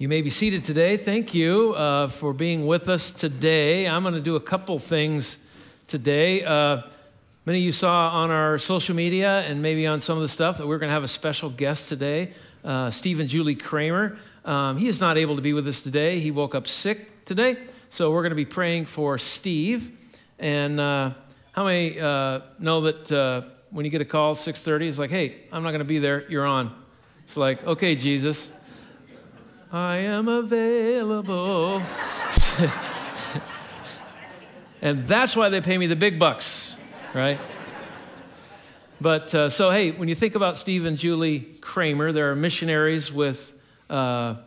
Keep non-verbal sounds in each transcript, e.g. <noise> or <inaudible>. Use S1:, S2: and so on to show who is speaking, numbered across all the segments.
S1: You may be seated today. Thank you uh, for being with us today. I'm going to do a couple things today. Uh, many of you saw on our social media and maybe on some of the stuff that we're going to have a special guest today, uh, Steve and Julie Kramer. Um, he is not able to be with us today. He woke up sick today, so we're going to be praying for Steve. And uh, how many uh, know that uh, when you get a call 6:30, it's like, "Hey, I'm not going to be there. You're on." It's like, "Okay, Jesus." I am available. <laughs> and that's why they pay me the big bucks, right? But uh, so, hey, when you think about Steve and Julie Kramer, they're missionaries with uh,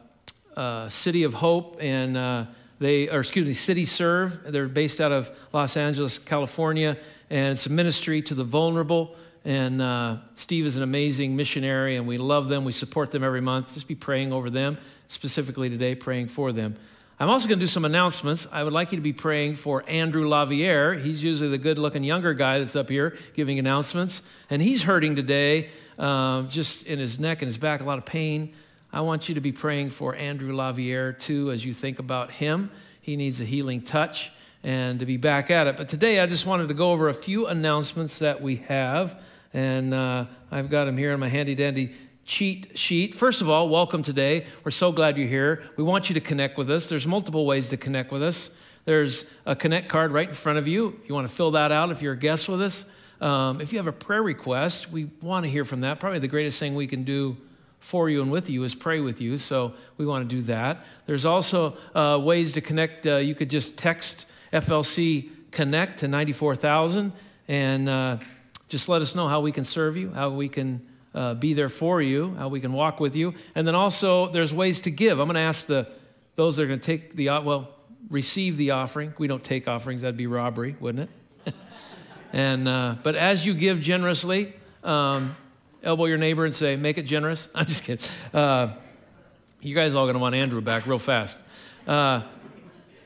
S1: uh, City of Hope, and uh, they, or excuse me, City Serve. They're based out of Los Angeles, California, and it's a ministry to the vulnerable. And uh, Steve is an amazing missionary, and we love them. We support them every month. Just be praying over them specifically today, praying for them. I'm also going to do some announcements. I would like you to be praying for Andrew Laviere. He's usually the good looking younger guy that's up here giving announcements. And he's hurting today, uh, just in his neck and his back, a lot of pain. I want you to be praying for Andrew Laviere too as you think about him. He needs a healing touch and to be back at it. But today I just wanted to go over a few announcements that we have. And uh, I've got them here in my handy dandy cheat sheet. First of all, welcome today. We're so glad you're here. We want you to connect with us. There's multiple ways to connect with us. There's a connect card right in front of you. If you want to fill that out, if you're a guest with us, um, if you have a prayer request, we want to hear from that. Probably the greatest thing we can do for you and with you is pray with you. So we want to do that. There's also uh, ways to connect. Uh, you could just text FLC Connect to 94,000 and uh, just let us know how we can serve you, how we can uh, be there for you, how we can walk with you. And then also, there's ways to give. I'm going to ask the, those that are going to take the, well, receive the offering. We don't take offerings, that'd be robbery, wouldn't it? <laughs> and, uh, but as you give generously, um, elbow your neighbor and say, make it generous. <laughs> I'm just kidding. Uh, you guys all going to want Andrew back real fast. Uh,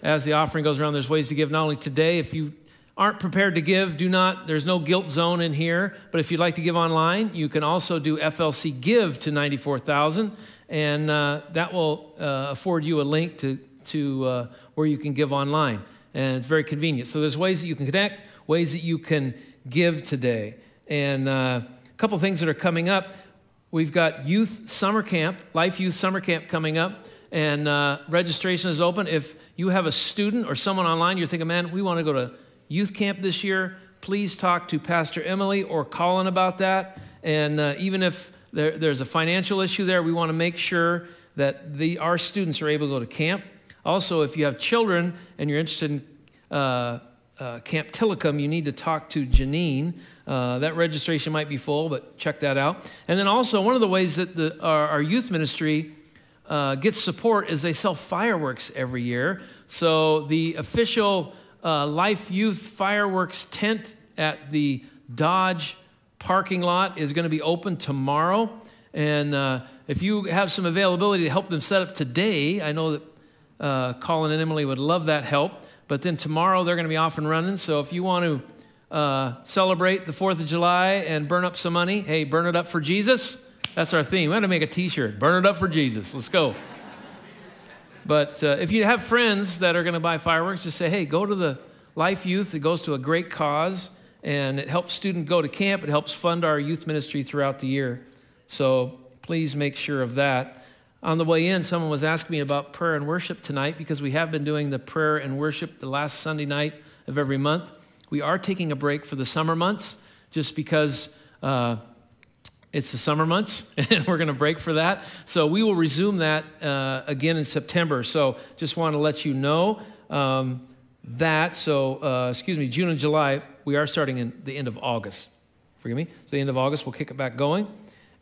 S1: as the offering goes around, there's ways to give not only today, if you aren't prepared to give, do not, there's no guilt zone in here. But if you'd like to give online, you can also do FLC Give to 94,000, and uh, that will uh, afford you a link to, to uh, where you can give online. And it's very convenient. So there's ways that you can connect, ways that you can give today. And uh, a couple things that are coming up. We've got youth summer camp, Life Youth Summer Camp coming up and uh, registration is open. If you have a student or someone online, you're thinking, man, we want to go to youth camp this year, please talk to Pastor Emily or Colin about that. And uh, even if there, there's a financial issue there, we want to make sure that the, our students are able to go to camp. Also, if you have children and you're interested in uh, uh, Camp Tilikum, you need to talk to Janine. Uh, that registration might be full, but check that out. And then also, one of the ways that the, our, our youth ministry uh, gets support is they sell fireworks every year. So the official uh, Life Youth fireworks tent at the Dodge parking lot is going to be open tomorrow. And uh, if you have some availability to help them set up today, I know that uh, Colin and Emily would love that help. But then tomorrow they're going to be off and running. So if you want to uh, celebrate the 4th of July and burn up some money, hey, burn it up for Jesus. That's our theme. We're going to make a t shirt. Burn it up for Jesus. Let's go. But uh, if you have friends that are going to buy fireworks, just say, hey, go to the Life Youth. It goes to a great cause, and it helps students go to camp. It helps fund our youth ministry throughout the year. So please make sure of that. On the way in, someone was asking me about prayer and worship tonight because we have been doing the prayer and worship the last Sunday night of every month. We are taking a break for the summer months just because. Uh, it's the summer months, <laughs> and we're going to break for that. So we will resume that uh, again in September. So just want to let you know um, that. So, uh, excuse me, June and July, we are starting in the end of August. Forgive me. So the end of August, we'll kick it back going.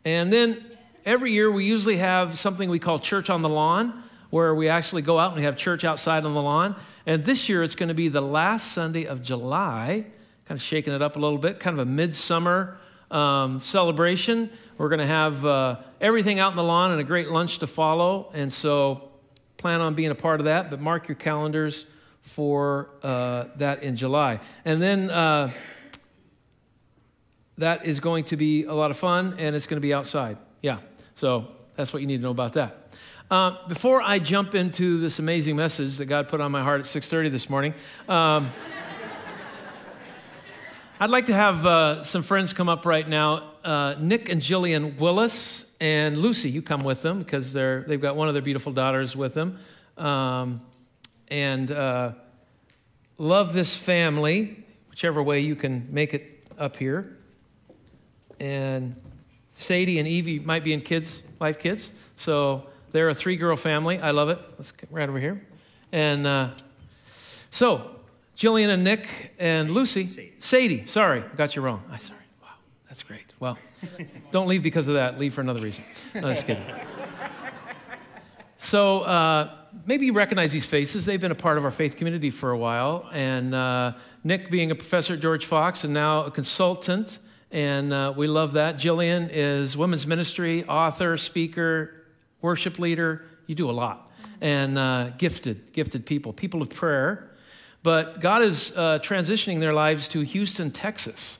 S1: And then every year, we usually have something we call Church on the Lawn, where we actually go out and we have church outside on the lawn. And this year, it's going to be the last Sunday of July, kind of shaking it up a little bit, kind of a midsummer um, celebration. We're going to have uh, everything out in the lawn and a great lunch to follow. And so plan on being a part of that, but mark your calendars for uh, that in July. And then uh, that is going to be a lot of fun and it's going to be outside. Yeah, so that's what you need to know about that. Uh, before I jump into this amazing message that God put on my heart at 6:30 this morning, um, I'd like to have uh, some friends come up right now. Uh, Nick and Jillian Willis and Lucy, you come with them because they're, they've got one of their beautiful daughters with them. Um, and uh, love this family, whichever way you can make it up here. And Sadie and Evie might be in kids, life kids. So they're a three girl family. I love it. Let's get right over here. And uh, so, Jillian and Nick and Lucy. Sadie. Sadie. Sorry, got you wrong. I'm sorry. Wow, that's great. Well, <laughs> don't leave because of that. Leave for another reason. No, just kidding. So uh, maybe you recognize these faces. They've been a part of our faith community for a while. And uh, Nick being a professor at George Fox and now a consultant. And uh, we love that. Jillian is women's ministry, author, speaker, worship leader. You do a lot. And uh, gifted, gifted people, people of prayer. But God is uh, transitioning their lives to Houston, Texas.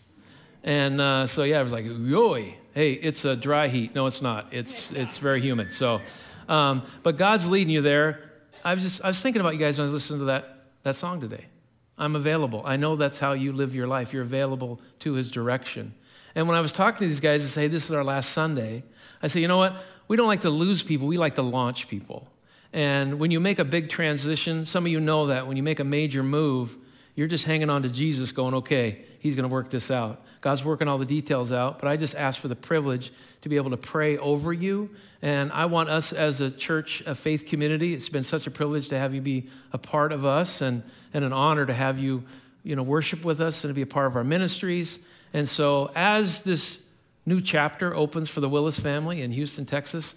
S1: And uh, so, yeah, I was like, yoy. Hey, it's a dry heat. No, it's not. It's, it's very humid. So, um, but God's leading you there. I was just, I was thinking about you guys when I was listening to that, that song today. I'm available. I know that's how you live your life. You're available to his direction. And when I was talking to these guys and say, hey, this is our last Sunday, I say, you know what? We don't like to lose people, we like to launch people. And when you make a big transition, some of you know that when you make a major move, you're just hanging on to Jesus, going, okay, he's going to work this out. God's working all the details out, but I just ask for the privilege to be able to pray over you. And I want us as a church, a faith community, it's been such a privilege to have you be a part of us and, and an honor to have you, you know, worship with us and to be a part of our ministries. And so as this new chapter opens for the Willis family in Houston, Texas,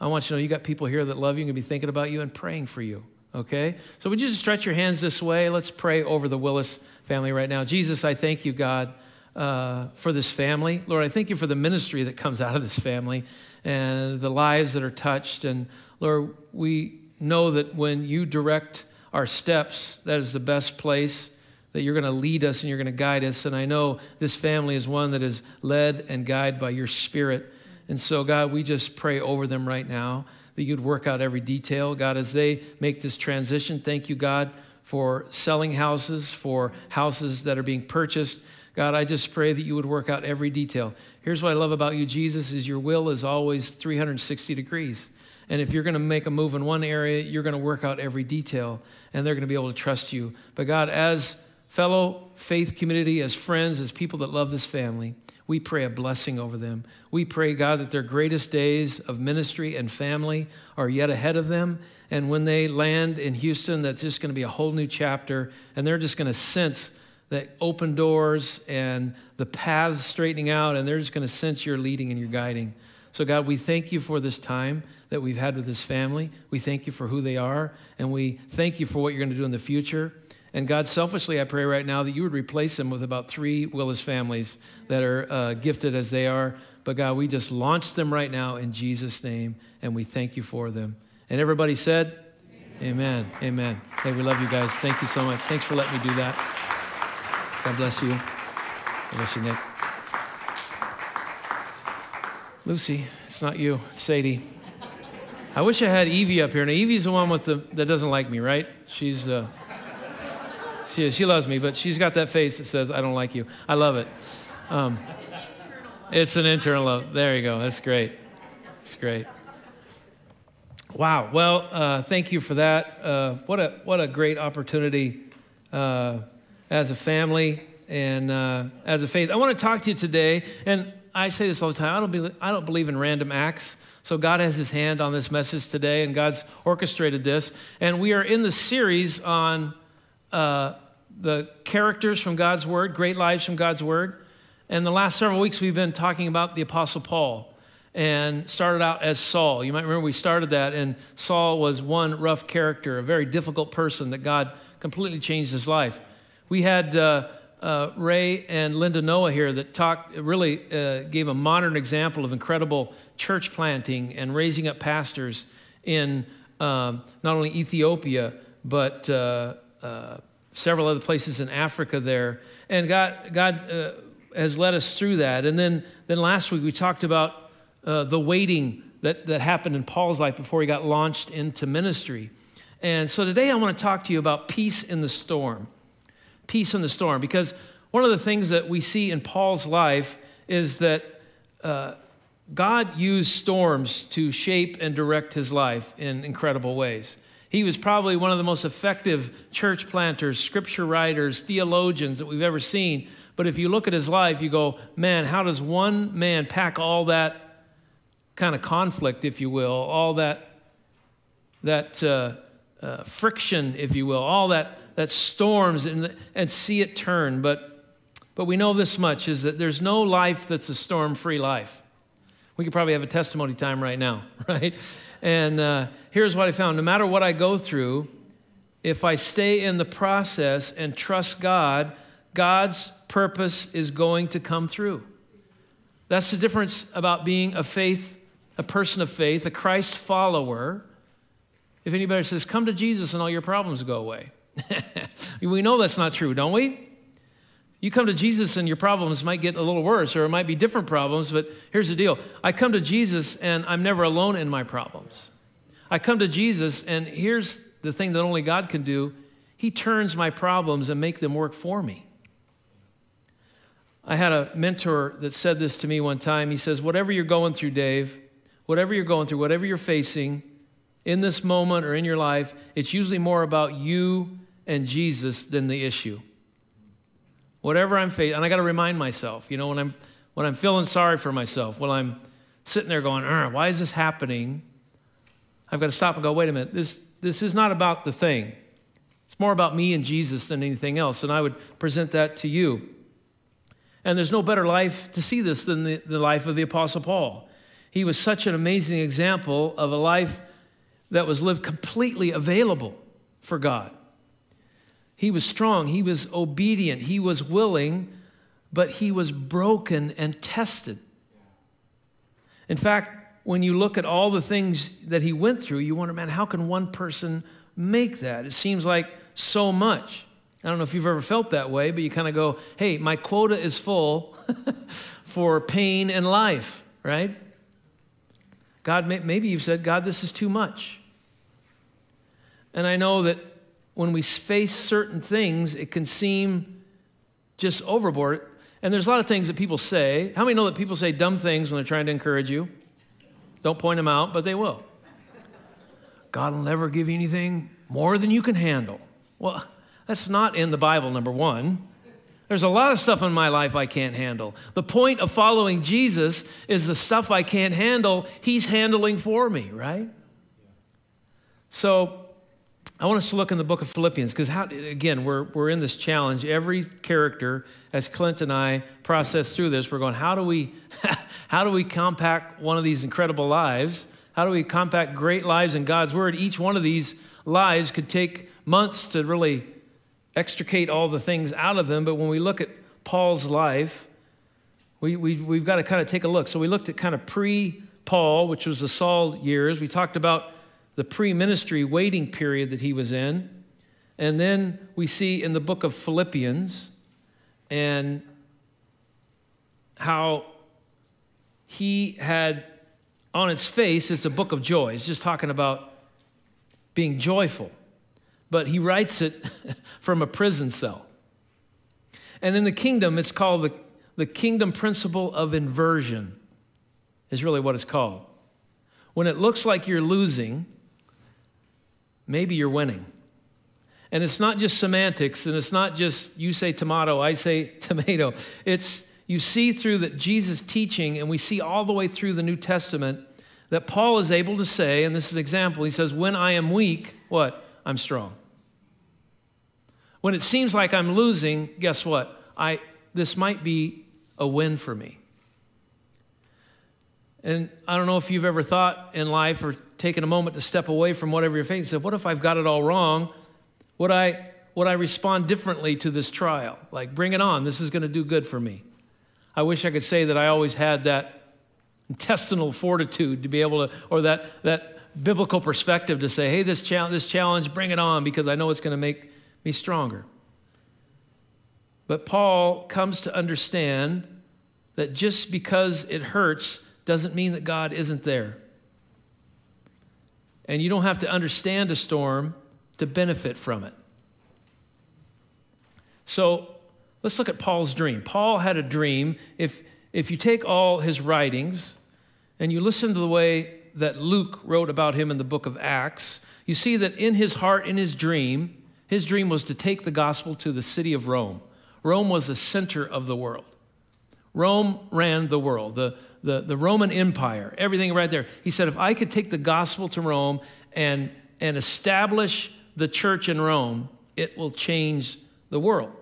S1: I want you to know you got people here that love you and going to be thinking about you and praying for you. Okay? So would you just stretch your hands this way? Let's pray over the Willis family right now. Jesus, I thank you, God, uh, for this family. Lord, I thank you for the ministry that comes out of this family and the lives that are touched. And Lord, we know that when you direct our steps, that is the best place that you're going to lead us and you're going to guide us. And I know this family is one that is led and guided by your spirit. And so, God, we just pray over them right now that you'd work out every detail. God, as they make this transition, thank you, God, for selling houses, for houses that are being purchased. God, I just pray that you would work out every detail. Here's what I love about you, Jesus, is your will is always 360 degrees. And if you're going to make a move in one area, you're going to work out every detail, and they're going to be able to trust you. But God, as fellow faith community, as friends, as people that love this family, we pray a blessing over them. We pray, God, that their greatest days of ministry and family are yet ahead of them. And when they land in Houston, that's just going to be a whole new chapter. And they're just going to sense that open doors and the paths straightening out, and they're just going to sense your leading and your guiding. So, God, we thank you for this time that we've had with this family. We thank you for who they are, and we thank you for what you're going to do in the future. And God, selfishly, I pray right now that you would replace them with about three Willis families that are uh, gifted as they are. But God, we just launch them right now in Jesus' name, and we thank you for them. And everybody said, Amen. Amen. Amen. Hey, we love you guys. Thank you so much. Thanks for letting me do that. God bless you. God bless you, Nick. Lucy, it's not you, it's Sadie. I wish I had Evie up here. Now, Evie's the one with the, that doesn't like me, right? She's. Uh, she, she loves me, but she's got that face that says, I don't like you. I love it. Um, it's an internal love. There you go. That's great. That's great. Wow. Well, uh, thank you for that. Uh, what, a, what a great opportunity uh, as a family and uh, as a faith. I want to talk to you today, and I say this all the time I don't, be, I don't believe in random acts. So God has his hand on this message today, and God's orchestrated this. And we are in the series on uh, the characters from God's Word, great lives from God's Word. And the last several weeks, we've been talking about the Apostle Paul and started out as Saul. You might remember we started that, and Saul was one rough character, a very difficult person that God completely changed his life. We had uh, uh, Ray and Linda Noah here that talked, really uh, gave a modern example of incredible church planting and raising up pastors in um, not only Ethiopia, but uh, several other places in Africa there. And God, God uh, has led us through that. And then, then last week we talked about uh, the waiting that, that happened in Paul's life before he got launched into ministry. And so today I want to talk to you about peace in the storm. Peace in the storm. Because one of the things that we see in Paul's life is that uh, God used storms to shape and direct his life in incredible ways. He was probably one of the most effective church planters, scripture writers, theologians that we've ever seen. But if you look at his life, you go, man, how does one man pack all that kind of conflict, if you will, all that, that uh, uh, friction, if you will, all that, that storms and, and see it turn. But, but we know this much is that there's no life that's a storm free life. We could probably have a testimony time right now, <laughs> right? And uh, here's what I found no matter what I go through, if I stay in the process and trust God, God's purpose is going to come through. That's the difference about being a faith, a person of faith, a Christ follower. If anybody says, Come to Jesus and all your problems go away. <laughs> we know that's not true, don't we? You come to Jesus and your problems might get a little worse, or it might be different problems, but here's the deal I come to Jesus and I'm never alone in my problems. I come to Jesus, and here's the thing that only God can do He turns my problems and make them work for me. I had a mentor that said this to me one time. He says, Whatever you're going through, Dave, whatever you're going through, whatever you're facing in this moment or in your life, it's usually more about you and Jesus than the issue. Whatever I'm facing, and I got to remind myself, you know, when I'm when I'm feeling sorry for myself, when I'm sitting there going, why is this happening? I've got to stop and go, wait a minute, this, this is not about the thing. It's more about me and Jesus than anything else. And I would present that to you. And there's no better life to see this than the, the life of the Apostle Paul. He was such an amazing example of a life that was lived completely available for God. He was strong, he was obedient, he was willing, but he was broken and tested. In fact, when you look at all the things that he went through, you wonder, man, how can one person make that? It seems like so much. I don't know if you've ever felt that way, but you kind of go, hey, my quota is full <laughs> for pain and life, right? God, maybe you've said, God, this is too much. And I know that when we face certain things, it can seem just overboard. And there's a lot of things that people say. How many know that people say dumb things when they're trying to encourage you? Don't point them out, but they will. God will never give you anything more than you can handle. Well, that's not in the Bible, number one. There's a lot of stuff in my life I can't handle. The point of following Jesus is the stuff I can't handle, He's handling for me, right? So I want us to look in the book of Philippians because, again, we're, we're in this challenge. Every character, as Clint and I process through this, we're going, how do we, <laughs> how do we compact one of these incredible lives? How do we compact great lives in God's Word? Each one of these lives could take months to really extricate all the things out of them. But when we look at Paul's life, we, we, we've got to kind of take a look. So we looked at kind of pre Paul, which was the Saul years. We talked about the pre ministry waiting period that he was in. And then we see in the book of Philippians and how he had on its face, it's a book of joy. It's just talking about being joyful. But he writes it <laughs> from a prison cell. And in the kingdom, it's called the, the kingdom principle of inversion, is really what it's called. When it looks like you're losing, maybe you're winning. And it's not just semantics, and it's not just you say tomato, I say <laughs> tomato. It's you see through that Jesus' teaching, and we see all the way through the New Testament that Paul is able to say, and this is an example, he says, When I am weak, what? I'm strong. When it seems like I'm losing, guess what? I, this might be a win for me. And I don't know if you've ever thought in life or taken a moment to step away from whatever you're facing. Said, what if I've got it all wrong? Would I, would I respond differently to this trial? Like, bring it on. This is going to do good for me. I wish I could say that I always had that intestinal fortitude to be able to, or that, that biblical perspective to say, hey, this, challenge, this challenge, bring it on because I know it's going to make me stronger. But Paul comes to understand that just because it hurts doesn't mean that God isn't there. and you don't have to understand a storm to benefit from it. So let's look at Paul's dream. Paul had a dream. If, if you take all his writings and you listen to the way that Luke wrote about him in the book of Acts, you see that in his heart, in his dream, his dream was to take the gospel to the city of Rome. Rome was the center of the world. Rome ran the world, the, the, the Roman Empire, everything right there. He said, if I could take the gospel to Rome and, and establish the church in Rome, it will change the world.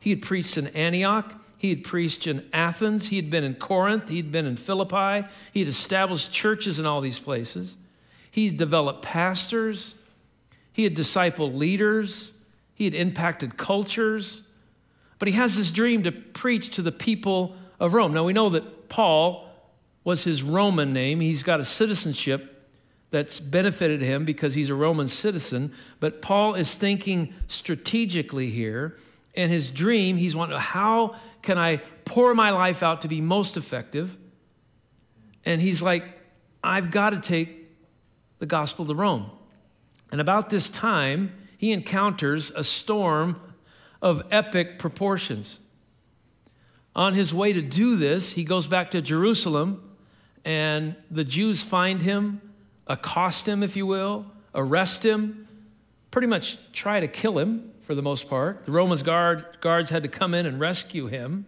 S1: He had preached in Antioch. He had preached in Athens. He had been in Corinth. He had been in Philippi. He had established churches in all these places. He had developed pastors. He had discipled leaders. He had impacted cultures. But he has this dream to preach to the people of Rome. Now we know that Paul was his Roman name. He's got a citizenship that's benefited him because he's a Roman citizen. But Paul is thinking strategically here. And his dream, he's wondering, how can I pour my life out to be most effective? And he's like, I've got to take the gospel to Rome. And about this time, he encounters a storm of epic proportions. On his way to do this, he goes back to Jerusalem, and the Jews find him, accost him, if you will, arrest him, pretty much try to kill him for the most part. The Romans guard, guards had to come in and rescue him.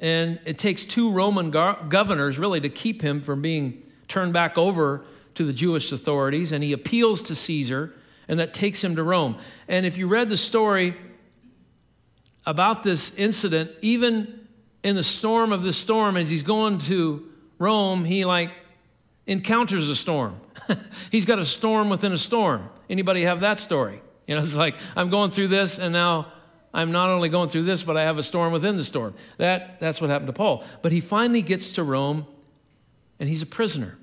S1: And it takes two Roman governors really to keep him from being turned back over to the Jewish authorities. And he appeals to Caesar, and that takes him to Rome. And if you read the story about this incident, even in the storm of the storm, as he's going to Rome, he like encounters a storm. <laughs> he's got a storm within a storm. Anybody have that story? You know, it's like I'm going through this, and now I'm not only going through this, but I have a storm within the storm. That, that's what happened to Paul. But he finally gets to Rome, and he's a prisoner.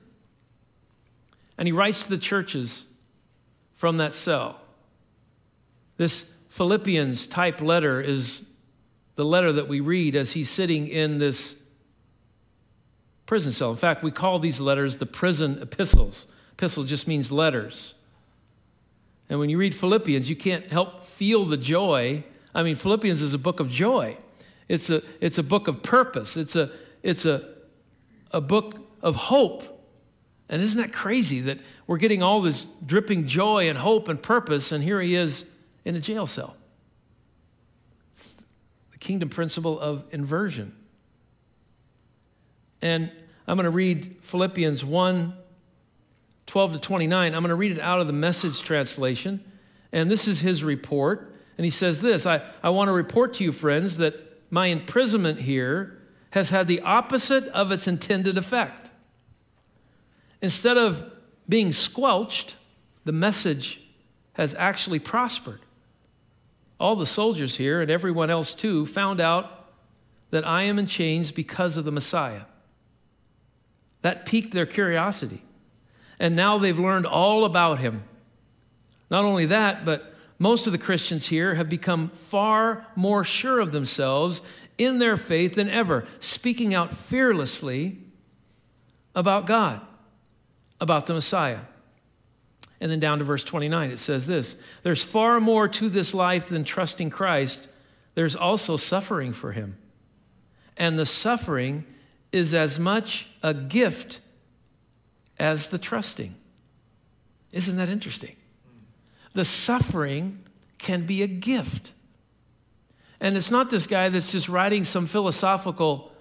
S1: And he writes to the churches from that cell. This Philippians type letter is the letter that we read as he's sitting in this prison cell. In fact, we call these letters the prison epistles. Epistle just means letters. And when you read Philippians, you can't help feel the joy. I mean, Philippians is a book of joy. It's a, it's a book of purpose. It's, a, it's a, a book of hope. And isn't that crazy that we're getting all this dripping joy and hope and purpose, and here he is in a jail cell? It's the kingdom principle of inversion. And I'm going to read Philippians 1 12 to 29. I'm going to read it out of the message translation. And this is his report. And he says this I, I want to report to you, friends, that my imprisonment here has had the opposite of its intended effect. Instead of being squelched, the message has actually prospered. All the soldiers here and everyone else too found out that I am in chains because of the Messiah. That piqued their curiosity and now they've learned all about him. Not only that, but most of the Christians here have become far more sure of themselves in their faith than ever, speaking out fearlessly about God, about the Messiah. And then down to verse 29, it says this There's far more to this life than trusting Christ, there's also suffering for him. And the suffering is as much a gift as the trusting. Isn't that interesting? The suffering can be a gift. And it's not this guy that's just writing some philosophical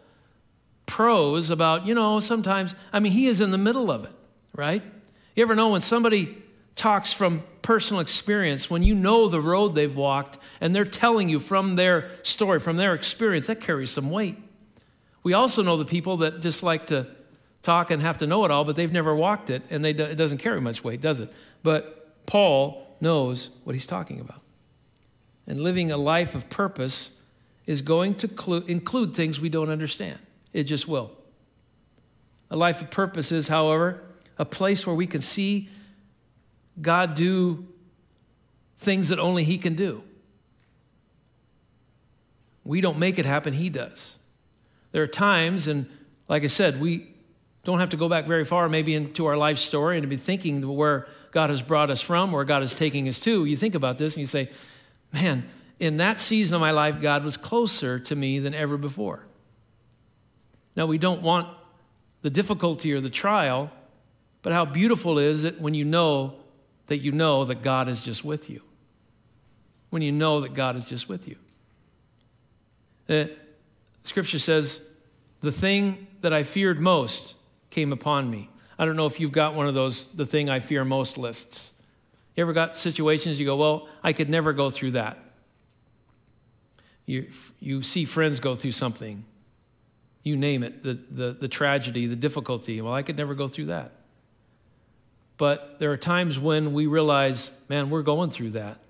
S1: prose about, you know, sometimes, I mean, he is in the middle of it, right? You ever know when somebody talks from personal experience, when you know the road they've walked and they're telling you from their story, from their experience, that carries some weight. We also know the people that just like to talk and have to know it all, but they've never walked it, and they, it doesn't carry much weight, does it? But Paul knows what he's talking about. And living a life of purpose is going to clu- include things we don't understand. It just will. A life of purpose is, however, a place where we can see God do things that only He can do. We don't make it happen, He does. There are times, and like I said, we, Don't have to go back very far, maybe into our life story, and to be thinking where God has brought us from, where God is taking us to. You think about this and you say, man, in that season of my life, God was closer to me than ever before. Now, we don't want the difficulty or the trial, but how beautiful is it when you know that you know that God is just with you? When you know that God is just with you. The scripture says, The thing that I feared most came upon me. I don't know if you've got one of those, the thing I fear most lists. You ever got situations you go, Well, I could never go through that? You, you see friends go through something, you name it, the, the, the tragedy, the difficulty. Well, I could never go through that. But there are times when we realize, man, we're going through that.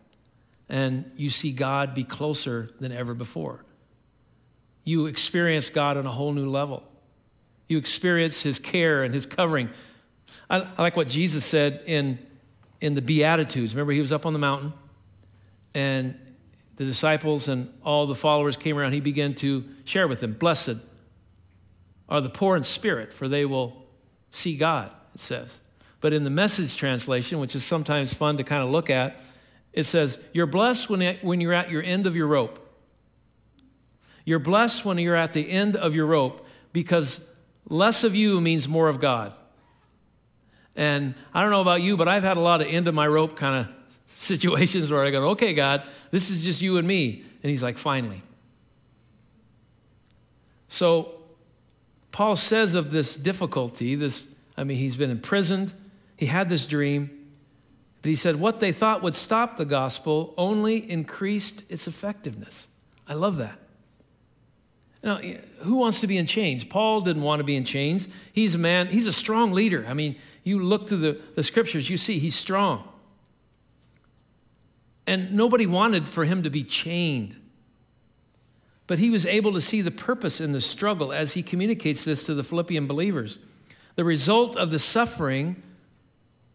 S1: And you see God be closer than ever before. You experience God on a whole new level. You experience His care and His covering. I, I like what Jesus said in, in the Beatitudes. Remember, He was up on the mountain, and the disciples and all the followers came around. He began to share with them Blessed are the poor in spirit, for they will see God, it says. But in the message translation, which is sometimes fun to kind of look at, it says, You're blessed when, when you're at your end of your rope. You're blessed when you're at the end of your rope because less of you means more of God. And I don't know about you, but I've had a lot of end of my rope kind of <laughs> situations where I go, Okay, God, this is just you and me. And He's like, Finally. So Paul says of this difficulty, this, I mean, he's been imprisoned, he had this dream, but he said what they thought would stop the gospel only increased its effectiveness. I love that. Now, who wants to be in chains? Paul didn't want to be in chains. He's a man, he's a strong leader. I mean, you look through the, the scriptures, you see he's strong. And nobody wanted for him to be chained. But he was able to see the purpose in the struggle as he communicates this to the Philippian believers. The result of the suffering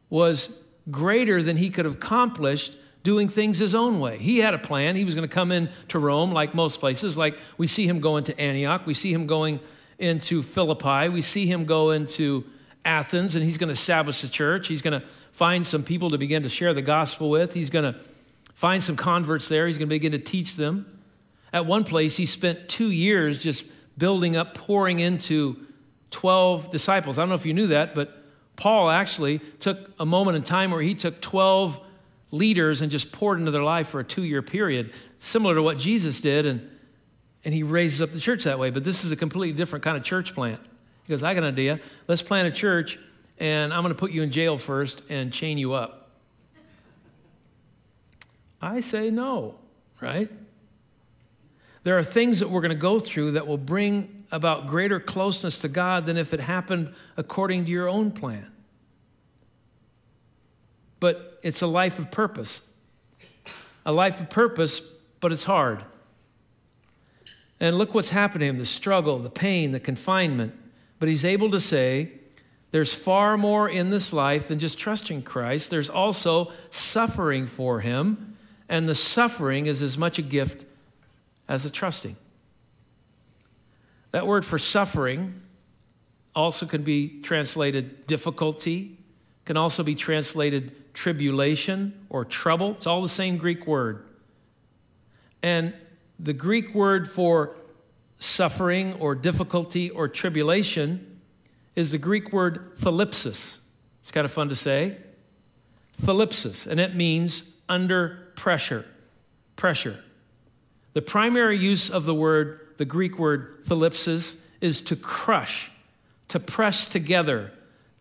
S1: was greater than he could have accomplished doing things his own way. He had a plan. He was going to come in to Rome, like most places. Like we see him go into Antioch, we see him going into Philippi, we see him go into Athens, and he's going to establish a church. He's going to find some people to begin to share the gospel with. He's going to find some converts there. He's going to begin to teach them. At one place, he spent two years just building up, pouring into 12 disciples. I don't know if you knew that, but Paul actually took a moment in time where he took 12 leaders and just poured into their life for a two year period, similar to what Jesus did, and, and he raises up the church that way. But this is a completely different kind of church plant. He goes, I got an idea. Let's plant a church, and I'm going to put you in jail first and chain you up. I say no, right? There are things that we're going to go through that will bring about greater closeness to God than if it happened according to your own plan. But it's a life of purpose. A life of purpose, but it's hard. And look what's happened to him the struggle, the pain, the confinement. But he's able to say, there's far more in this life than just trusting Christ. There's also suffering for him, and the suffering is as much a gift as a trusting. That word for suffering also can be translated difficulty, can also be translated tribulation or trouble. It's all the same Greek word. And the Greek word for suffering or difficulty or tribulation is the Greek word thalipsis. It's kind of fun to say. Thalipsis, and it means under pressure. Pressure. The primary use of the word, the Greek word thalipsis, is to crush, to press together,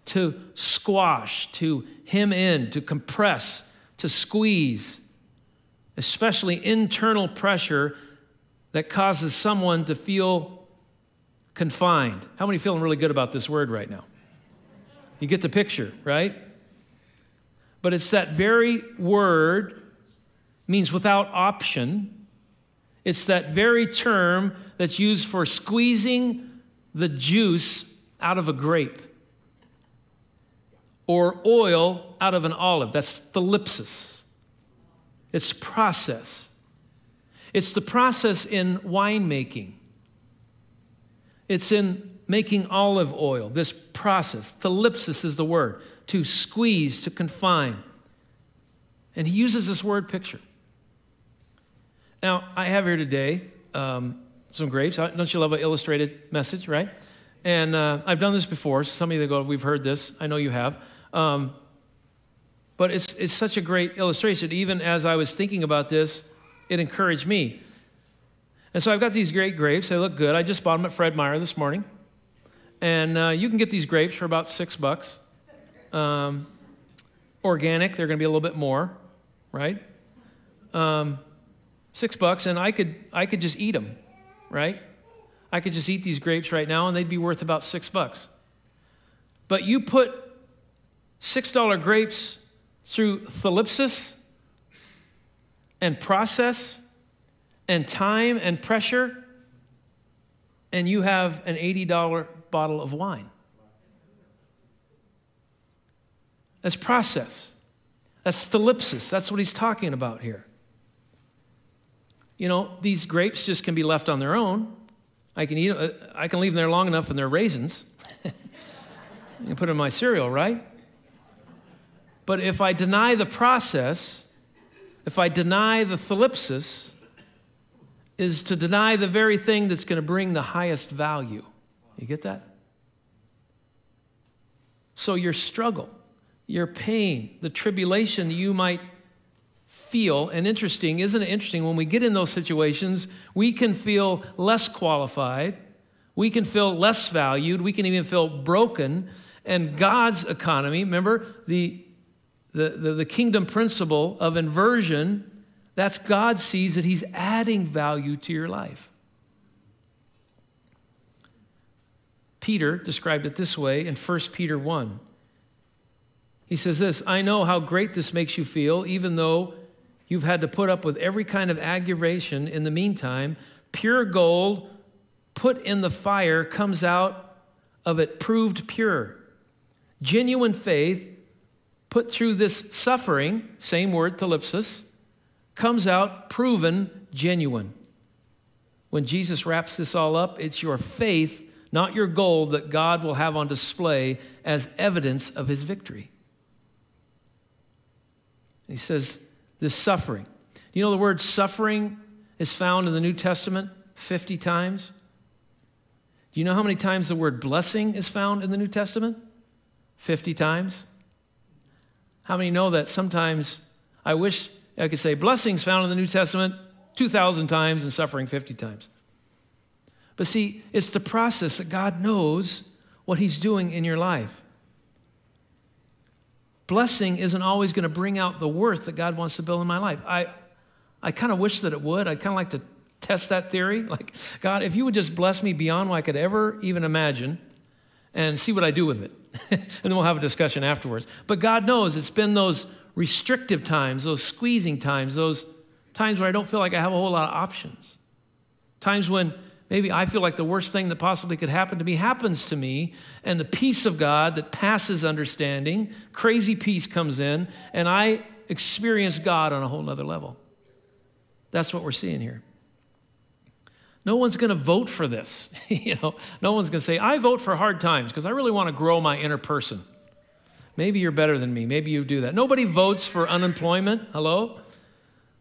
S1: to squash, to hem in, to compress, to squeeze, especially internal pressure that causes someone to feel confined. How many feeling really good about this word right now? You get the picture, right? But it's that very word means without option it's that very term that's used for squeezing the juice out of a grape or oil out of an olive. That's thalipsis. It's process. It's the process in winemaking. It's in making olive oil, this process. Thlipsis is the word, to squeeze, to confine. And he uses this word picture. Now, I have here today um, some grapes. Don't you love an illustrated message, right? And uh, I've done this before. Some of you go, we've heard this. I know you have. Um, but it's, it's such a great illustration. Even as I was thinking about this, it encouraged me. And so I've got these great grapes. They look good. I just bought them at Fred Meyer this morning. And uh, you can get these grapes for about six bucks. Um, organic, they're going to be a little bit more, right? Um, six bucks, and I could, I could just eat them, right? I could just eat these grapes right now, and they'd be worth about six bucks. But you put $6 grapes through thlipsis and process and time and pressure, and you have an $80 bottle of wine. That's process. That's thlipsis. That's what he's talking about here. You know, these grapes just can be left on their own. I can eat. Uh, I can leave them there long enough, and they're raisins. <laughs> you can put them in my cereal, right? But if I deny the process, if I deny the thlipsis, is to deny the very thing that's going to bring the highest value. You get that? So your struggle, your pain, the tribulation you might feel, and interesting, isn't it interesting? When we get in those situations, we can feel less qualified, we can feel less valued, we can even feel broken. And God's economy, remember, the the, the, the kingdom principle of inversion, that's God sees that He's adding value to your life. Peter described it this way in 1 Peter 1. He says this I know how great this makes you feel, even though you've had to put up with every kind of aggravation in the meantime. Pure gold put in the fire comes out of it proved pure. Genuine faith put through this suffering, same word, thlipsis, comes out proven genuine. When Jesus wraps this all up, it's your faith, not your gold, that God will have on display as evidence of his victory. He says, this suffering. You know, the word suffering is found in the New Testament 50 times. Do you know how many times the word blessing is found in the New Testament? 50 times. How many know that sometimes I wish I could say blessings found in the New Testament 2,000 times and suffering 50 times? But see, it's the process that God knows what He's doing in your life. Blessing isn't always going to bring out the worth that God wants to build in my life. I, I kind of wish that it would. I'd kind of like to test that theory. <laughs> Like, God, if you would just bless me beyond what I could ever even imagine and see what I do with it. <laughs> and then we'll have a discussion afterwards. But God knows it's been those restrictive times, those squeezing times, those times where I don't feel like I have a whole lot of options. Times when maybe I feel like the worst thing that possibly could happen to me happens to me, and the peace of God that passes understanding, crazy peace comes in, and I experience God on a whole nother level. That's what we're seeing here. No one's going to vote for this. <laughs> you know, no one's going to say, I vote for hard times because I really want to grow my inner person. Maybe you're better than me. Maybe you do that. Nobody votes for unemployment. Hello?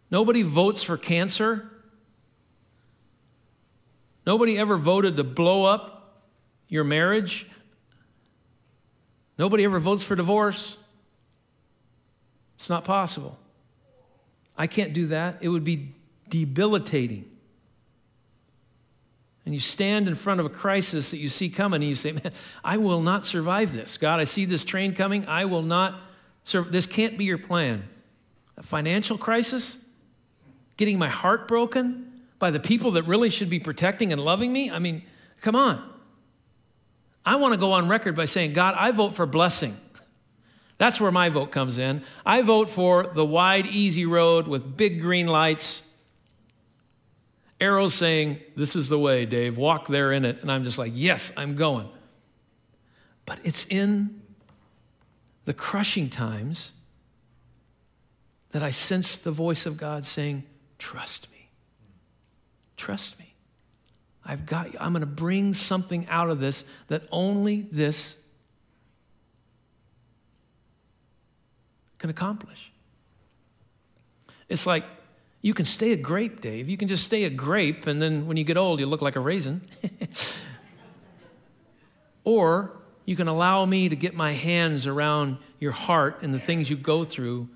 S1: Nobody votes for cancer. Nobody ever voted to blow up your marriage. Nobody ever votes for divorce. It's not possible. I can't do that. It would be debilitating and you stand in front of a crisis that you see coming and you say, Man, I will not survive this. God, I see this train coming. I will not serve. This can't be your plan. A financial crisis? Getting my heart broken by the people that really should be protecting and loving me? I mean, come on. I want to go on record by saying, God, I vote for blessing. That's where my vote comes in. I vote for the wide, easy road with big green lights arrows saying, This is the way, Dave, walk there in it. And I'm just like, Yes, I'm going. But it's in the crushing times that I sense the voice of God saying, Trust me. Trust me. I've got you. I'm going to bring something out of this that only this can accomplish. It's like you can stay a grape, Dave. You can just stay a grape, and then when you get old, you look like a raisin. <laughs> or you can allow me to get my hands around your heart and the things you go through,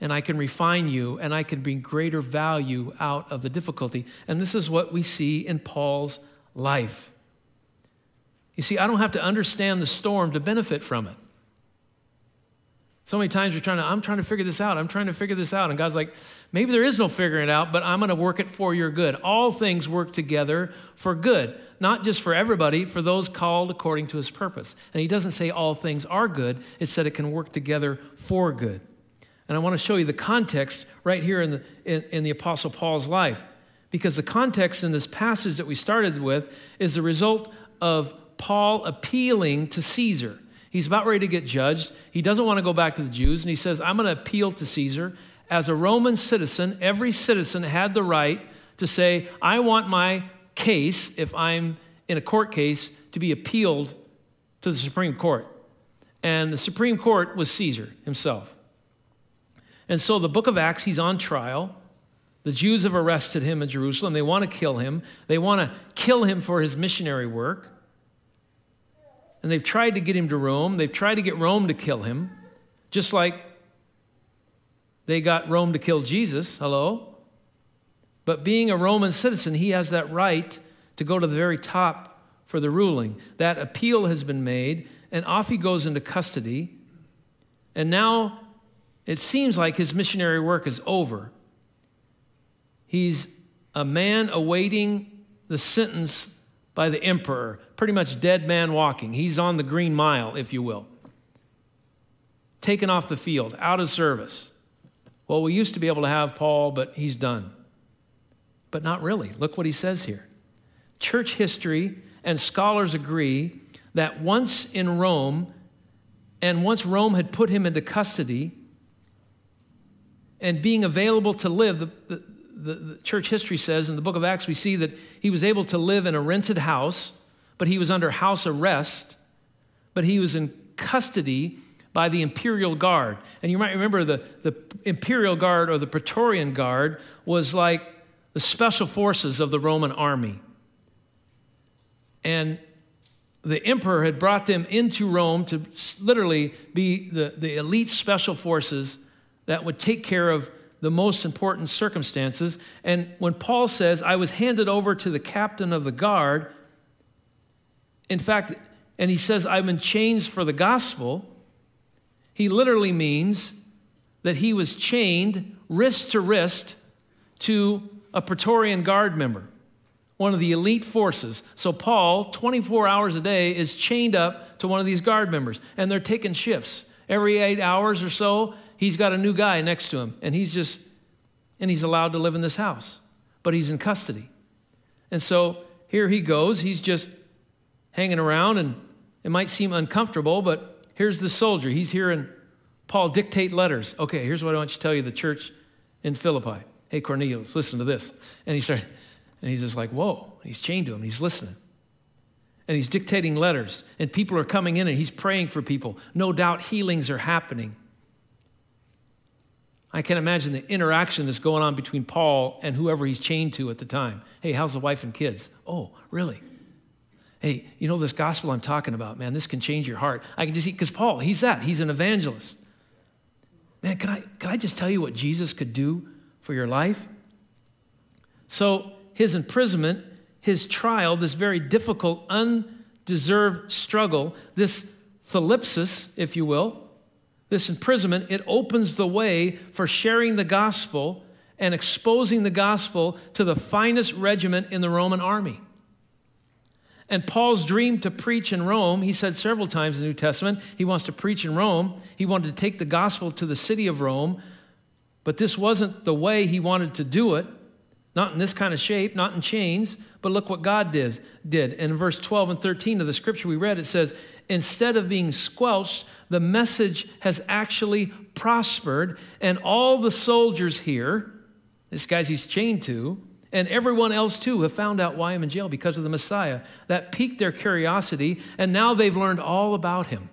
S1: and I can refine you, and I can bring greater value out of the difficulty. And this is what we see in Paul's life. You see, I don't have to understand the storm to benefit from it. So many times you're trying to, I'm trying to figure this out. I'm trying to figure this out. And God's like, maybe there is no figuring it out, but I'm going to work it for your good. All things work together for good, not just for everybody, for those called according to his purpose. And he doesn't say all things are good, it said it can work together for good. And I want to show you the context right here in the, in, in the Apostle Paul's life. Because the context in this passage that we started with is the result of Paul appealing to Caesar. He's about ready to get judged. He doesn't want to go back to the Jews, and he says, I'm going to appeal to Caesar. As a Roman citizen, every citizen had the right to say, I want my case, if I'm in a court case, to be appealed to the Supreme Court. And the Supreme Court was Caesar himself. And so the book of Acts, he's on trial. The Jews have arrested him in Jerusalem. They want to kill him. They want to kill him for his missionary work. And they've tried to get him to Rome. They've tried to get Rome to kill him, just like they got Rome to kill Jesus. Hello? But being a Roman citizen, he has that right to go to the very top for the ruling. That appeal has been made, and off he goes into custody. And now it seems like his missionary work is over. He's a man awaiting the sentence by the emperor, pretty much dead man walking. He's on the green mile, if you will. Taken off the field, out of service. Well, we used to be able to have Paul, but he's done. But not really. Look what he says here. Church history and scholars agree that once in Rome, and once Rome had put him into custody, and being available to live, the, the, the, church history says in the book of Acts, we see that he was able to live in a rented house, but he was under house arrest, but he was in custody by the imperial guard. And you might remember the, the imperial guard or the Praetorian guard was like the special forces of the Roman army. And the emperor had brought them into Rome to literally be the, the elite special forces that would take care of the most important circumstances. And when Paul says, I was handed over to the captain of the guard, in fact, and he says, I've been chained for the gospel, he literally means that he was chained wrist to wrist to a Praetorian Guard member, one of the elite forces. So Paul, 24 hours a day, is chained up to one of these guard members, and they're taking shifts. Every eight hours or so, he's got a new guy next to him, and he's just, and he's allowed to live in this house, but he's in custody. And so here he goes. He's just hanging around, and it might seem uncomfortable, but here's the soldier. He's hearing Paul dictate letters. Okay, here's what I want you to tell you the church in Philippi. Hey, Cornelius, listen to this. And he started, and he's just like, whoa. He's chained to him. He's listening. And he's dictating letters, and people are coming in, and he's praying for people. No doubt healings are happening. I can imagine the interaction that's going on between Paul and whoever he's chained to at the time. Hey, how's the wife and kids? Oh, really? Hey, you know this gospel I'm talking about, man, this can change your heart. I can just see, because Paul, he's that, he's an evangelist. Man, can I, can I just tell you what Jesus could do for your life? So, his imprisonment, his trial, this very difficult, undeserved struggle, this thlipsis, if you will, this imprisonment, it opens the way for sharing the gospel and exposing the gospel to the finest regiment in the Roman army. And Paul's dream to preach in Rome, he said several times in the New Testament, he wants to preach in Rome. He wanted to take the gospel to the city of Rome, but this wasn't the way he wanted to do it. Not in this kind of shape, not in chains, but look what God did. did. In verse 12 and 13 of the scripture we read, it says, Instead of being squelched, the message has actually prospered, and all the soldiers here, this guy's he's chained to, And everyone else too have found out why I'm in jail because of the Messiah. That piqued their curiosity, and now they've learned all about him.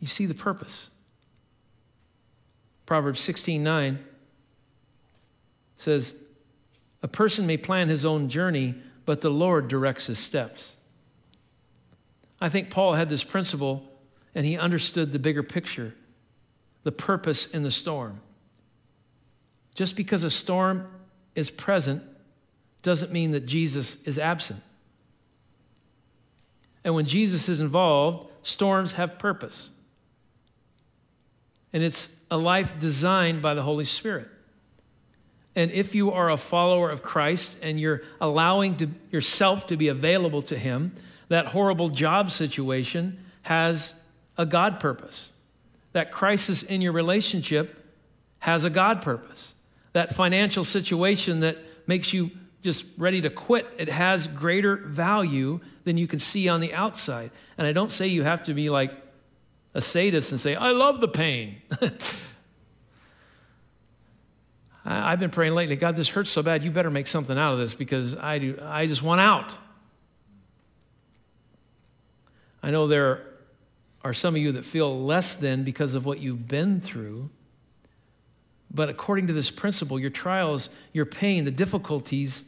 S1: You see the purpose. Proverbs 16 9 says, A person may plan his own journey, but the Lord directs his steps. I think Paul had this principle and he understood the bigger picture, the purpose in the storm. Just because a storm is present doesn't mean that Jesus is absent. And when Jesus is involved, storms have purpose. And it's a life designed by the Holy Spirit. And if you are a follower of Christ and you're allowing to, yourself to be available to Him, that horrible job situation has a God purpose. That crisis in your relationship has a God purpose. That financial situation that makes you just ready to quit, it has greater value than you can see on the outside. And I don't say you have to be like a sadist and say, I love the pain. <laughs> I've been praying lately, God, this hurts so bad, you better make something out of this because I, do, I just want out. I know there are some of you that feel less than because of what you've been through. But according to this principle, your trials, your pain, the difficulties,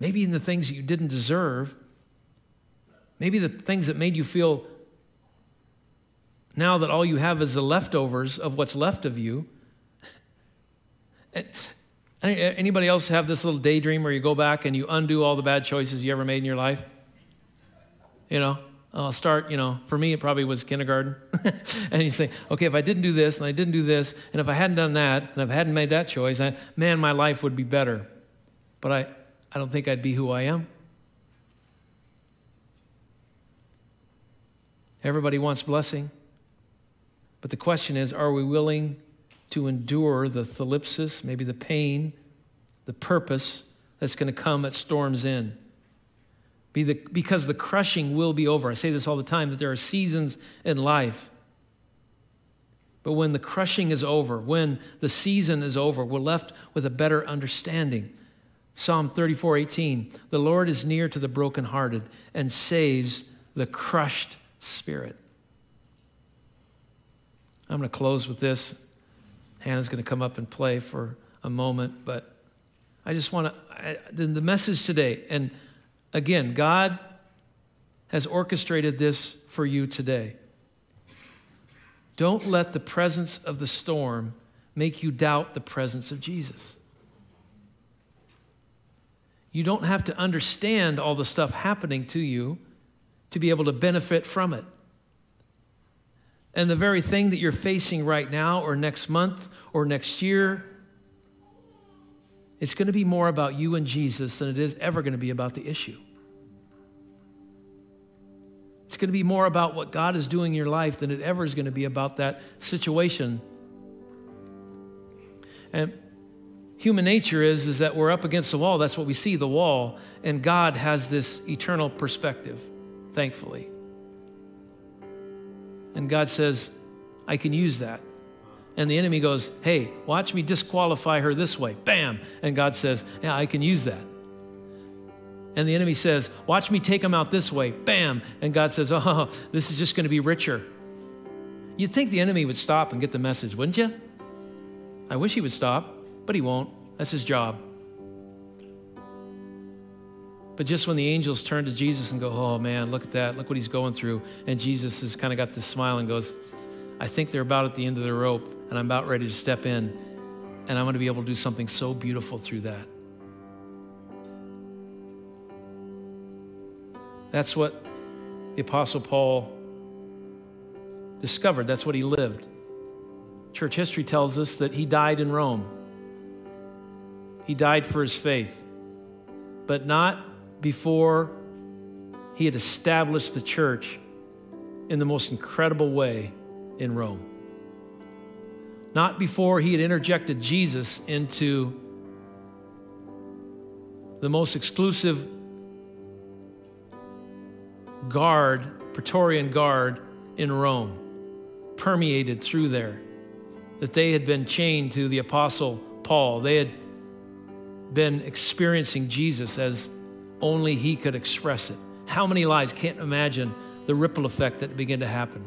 S1: maybe in the things that you didn't deserve, maybe the things that made you feel now that all you have is the leftovers of what's left of you. <laughs> Anybody else have this little daydream where you go back and you undo all the bad choices you ever made in your life? You know, I'll start, you know, for me, it probably was kindergarten. <laughs> and you say, okay, if I didn't do this and I didn't do this, and if I hadn't done that and if I hadn't made that choice, I, man, my life would be better. But I, I don't think I'd be who I am. Everybody wants blessing. But the question is, are we willing to endure the thlipsis, maybe the pain, the purpose that's going to come at storm's end? Be the, because the crushing will be over. I say this all the time that there are seasons in life. But when the crushing is over, when the season is over, we're left with a better understanding. Psalm 34 18, the Lord is near to the brokenhearted and saves the crushed spirit. I'm going to close with this. Hannah's going to come up and play for a moment, but I just want to, the, the message today, and Again, God has orchestrated this for you today. Don't let the presence of the storm make you doubt the presence of Jesus. You don't have to understand all the stuff happening to you to be able to benefit from it. And the very thing that you're facing right now, or next month, or next year, it's going to be more about you and Jesus than it is ever going to be about the issue. It's going to be more about what God is doing in your life than it ever is going to be about that situation. And human nature is, is that we're up against the wall. That's what we see, the wall. And God has this eternal perspective, thankfully. And God says, I can use that. And the enemy goes, Hey, watch me disqualify her this way. Bam. And God says, Yeah, I can use that. And the enemy says, Watch me take him out this way. Bam. And God says, Oh, <laughs> this is just going to be richer. You'd think the enemy would stop and get the message, wouldn't you? I wish he would stop, but he won't. That's his job. But just when the angels turn to Jesus and go, Oh man, look at that. Look what he's going through. And Jesus has kind of got this smile and goes, I think they're about at the end of the rope, and I'm about ready to step in, and I'm going to be able to do something so beautiful through that. That's what the Apostle Paul discovered. That's what he lived. Church history tells us that he died in Rome. He died for his faith, but not before he had established the church in the most incredible way in Rome. Not before he had interjected Jesus into the most exclusive guard, Praetorian guard in Rome, permeated through there. that they had been chained to the Apostle Paul. They had been experiencing Jesus as only he could express it. How many lives can't imagine the ripple effect that began to happen?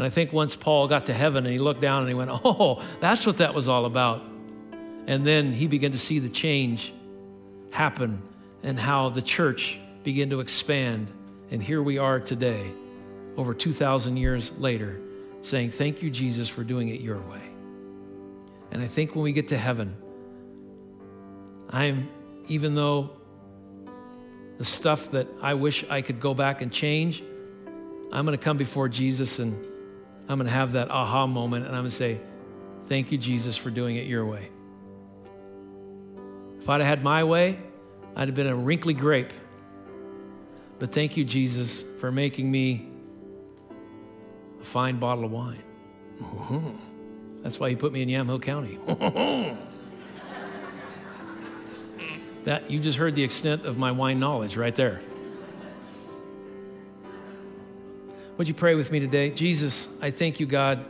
S1: And I think once Paul got to heaven and he looked down and he went, Oh, that's what that was all about. And then he began to see the change happen and how the church began to expand. And here we are today, over 2,000 years later, saying, Thank you, Jesus, for doing it your way. And I think when we get to heaven, I'm, even though the stuff that I wish I could go back and change, I'm going to come before Jesus and I'm going to have that aha moment and I'm going to say, Thank you, Jesus, for doing it your way. If I'd have had my way, I'd have been a wrinkly grape. But thank you, Jesus, for making me a fine bottle of wine. Mm-hmm. That's why he put me in Yamhill County. Mm-hmm. that you just heard the extent of my wine knowledge right there. Would you pray with me today? Jesus, I thank you, God,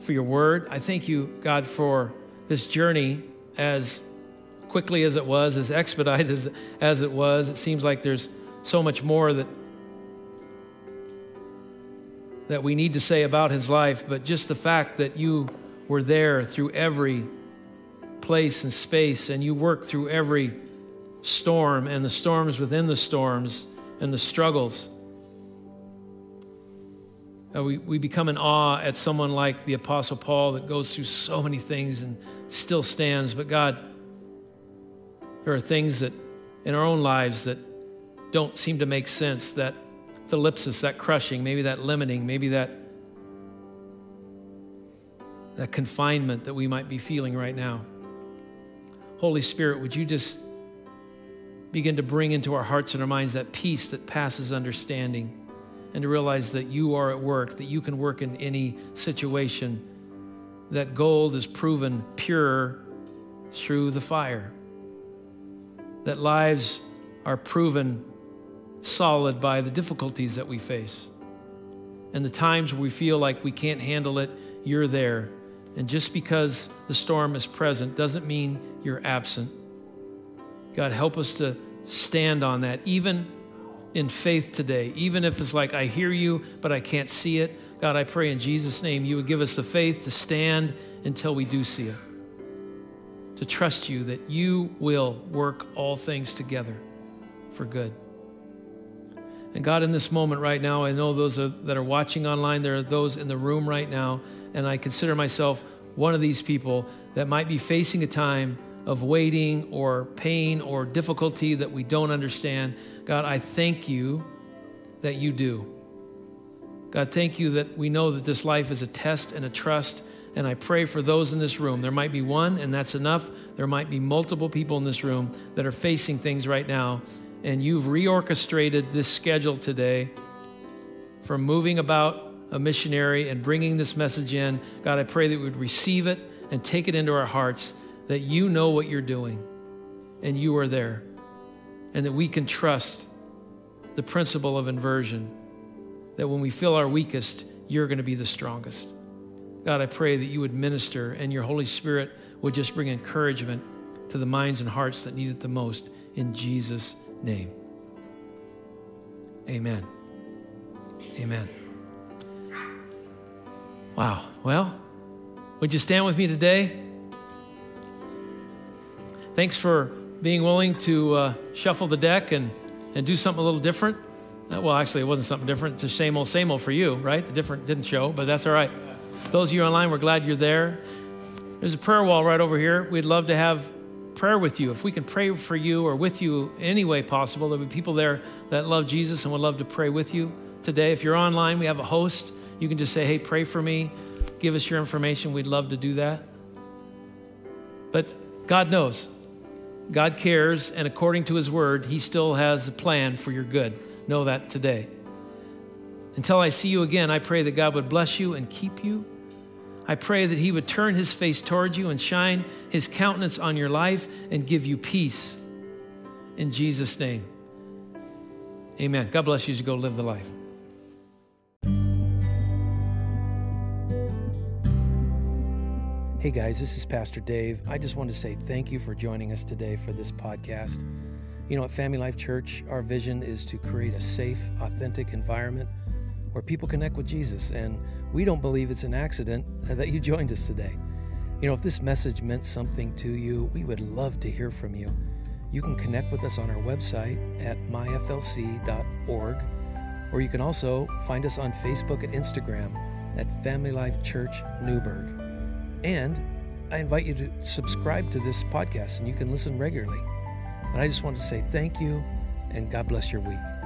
S1: for your word. I thank you, God, for this journey as quickly as it was, as <laughs> expedited as, as it was. It seems like there's so much more that that we need to say about his life, but just the fact that you were there through every place and space and you worked through every storm and the storms within the storms and the struggles. Uh, we, we become in awe at someone like the Apostle Paul that goes through so many things and still stands. But God, there are things that in our own lives that don't seem to make sense, that thlipsis, that crushing, maybe that limiting, maybe that, that confinement that we might be feeling right now. Holy Spirit, would you just begin to bring into our hearts and our minds that peace that passes understanding and to realize that you are at work, that you can work in any situation, that gold is proven pure through the fire, that lives are proven solid by the difficulties that we face. And the times where we feel like we can't handle it, you're there. And just because the storm is present doesn't mean you're absent. God, help us to stand on that, even in faith today, even if it's like I hear you, but I can't see it. God, I pray in Jesus' name you would give us the faith to stand until we do see it, to trust you that you will work all things together for good. And God, in this moment right now, I know those are, that are watching online, there are those in the room right now, and I consider myself one of these people that might be facing a time of waiting or pain or difficulty that we don't understand. God, I thank you that you do. God, thank you that we know that this life is a test and a trust. And I pray for those in this room. There might be one, and that's enough. There might be multiple people in this room that are facing things right now and you've reorchestrated this schedule today for moving about a missionary and bringing this message in. God, I pray that we would receive it and take it into our hearts, that you know what you're doing and you are there, and that we can trust the principle of inversion, that when we feel our weakest, you're going to be the strongest. God, I pray that you would minister and your Holy Spirit would just bring encouragement to the minds and hearts that need it the most. In Jesus' name. Amen. Amen. Wow. Well, would you stand with me today? Thanks for being willing to uh, shuffle the deck and, and do something a little different. Uh, well, actually, it wasn't something different. It's the same old, same old for you, right? The different didn't show, but that's all right. Those of you online, we're glad you're there. There's a prayer wall right over here. We'd love to have prayer with you. If we can pray for you or with you any way possible, there'll be people there that love Jesus and would love to pray with you today. If you're online, we have a host. You can just say, hey, pray for me. Give us your information. We'd love to do that. But God knows. God cares, and according to his word, he still has a plan for your good. Know that today. Until I see you again, I pray that God would bless you and keep you I pray that He would turn His face towards you and shine His countenance on your life and give you peace. In Jesus' name. Amen. God bless you as you go live the life.
S2: Hey guys, this is Pastor Dave. I just want to say thank you for joining us today for this podcast. You know, at Family Life Church, our vision is to create a safe, authentic environment where people connect with Jesus, and we don't believe it's an accident <laughs> that you joined us today. You know, if this message meant something to you, we would love to hear from you. You can connect with us on our website at myflc.org, or you can also find us on Facebook and Instagram at Family Life Church Newberg. And I invite you to subscribe to this podcast and you can listen regularly. And I just want to say thank you and God bless your week.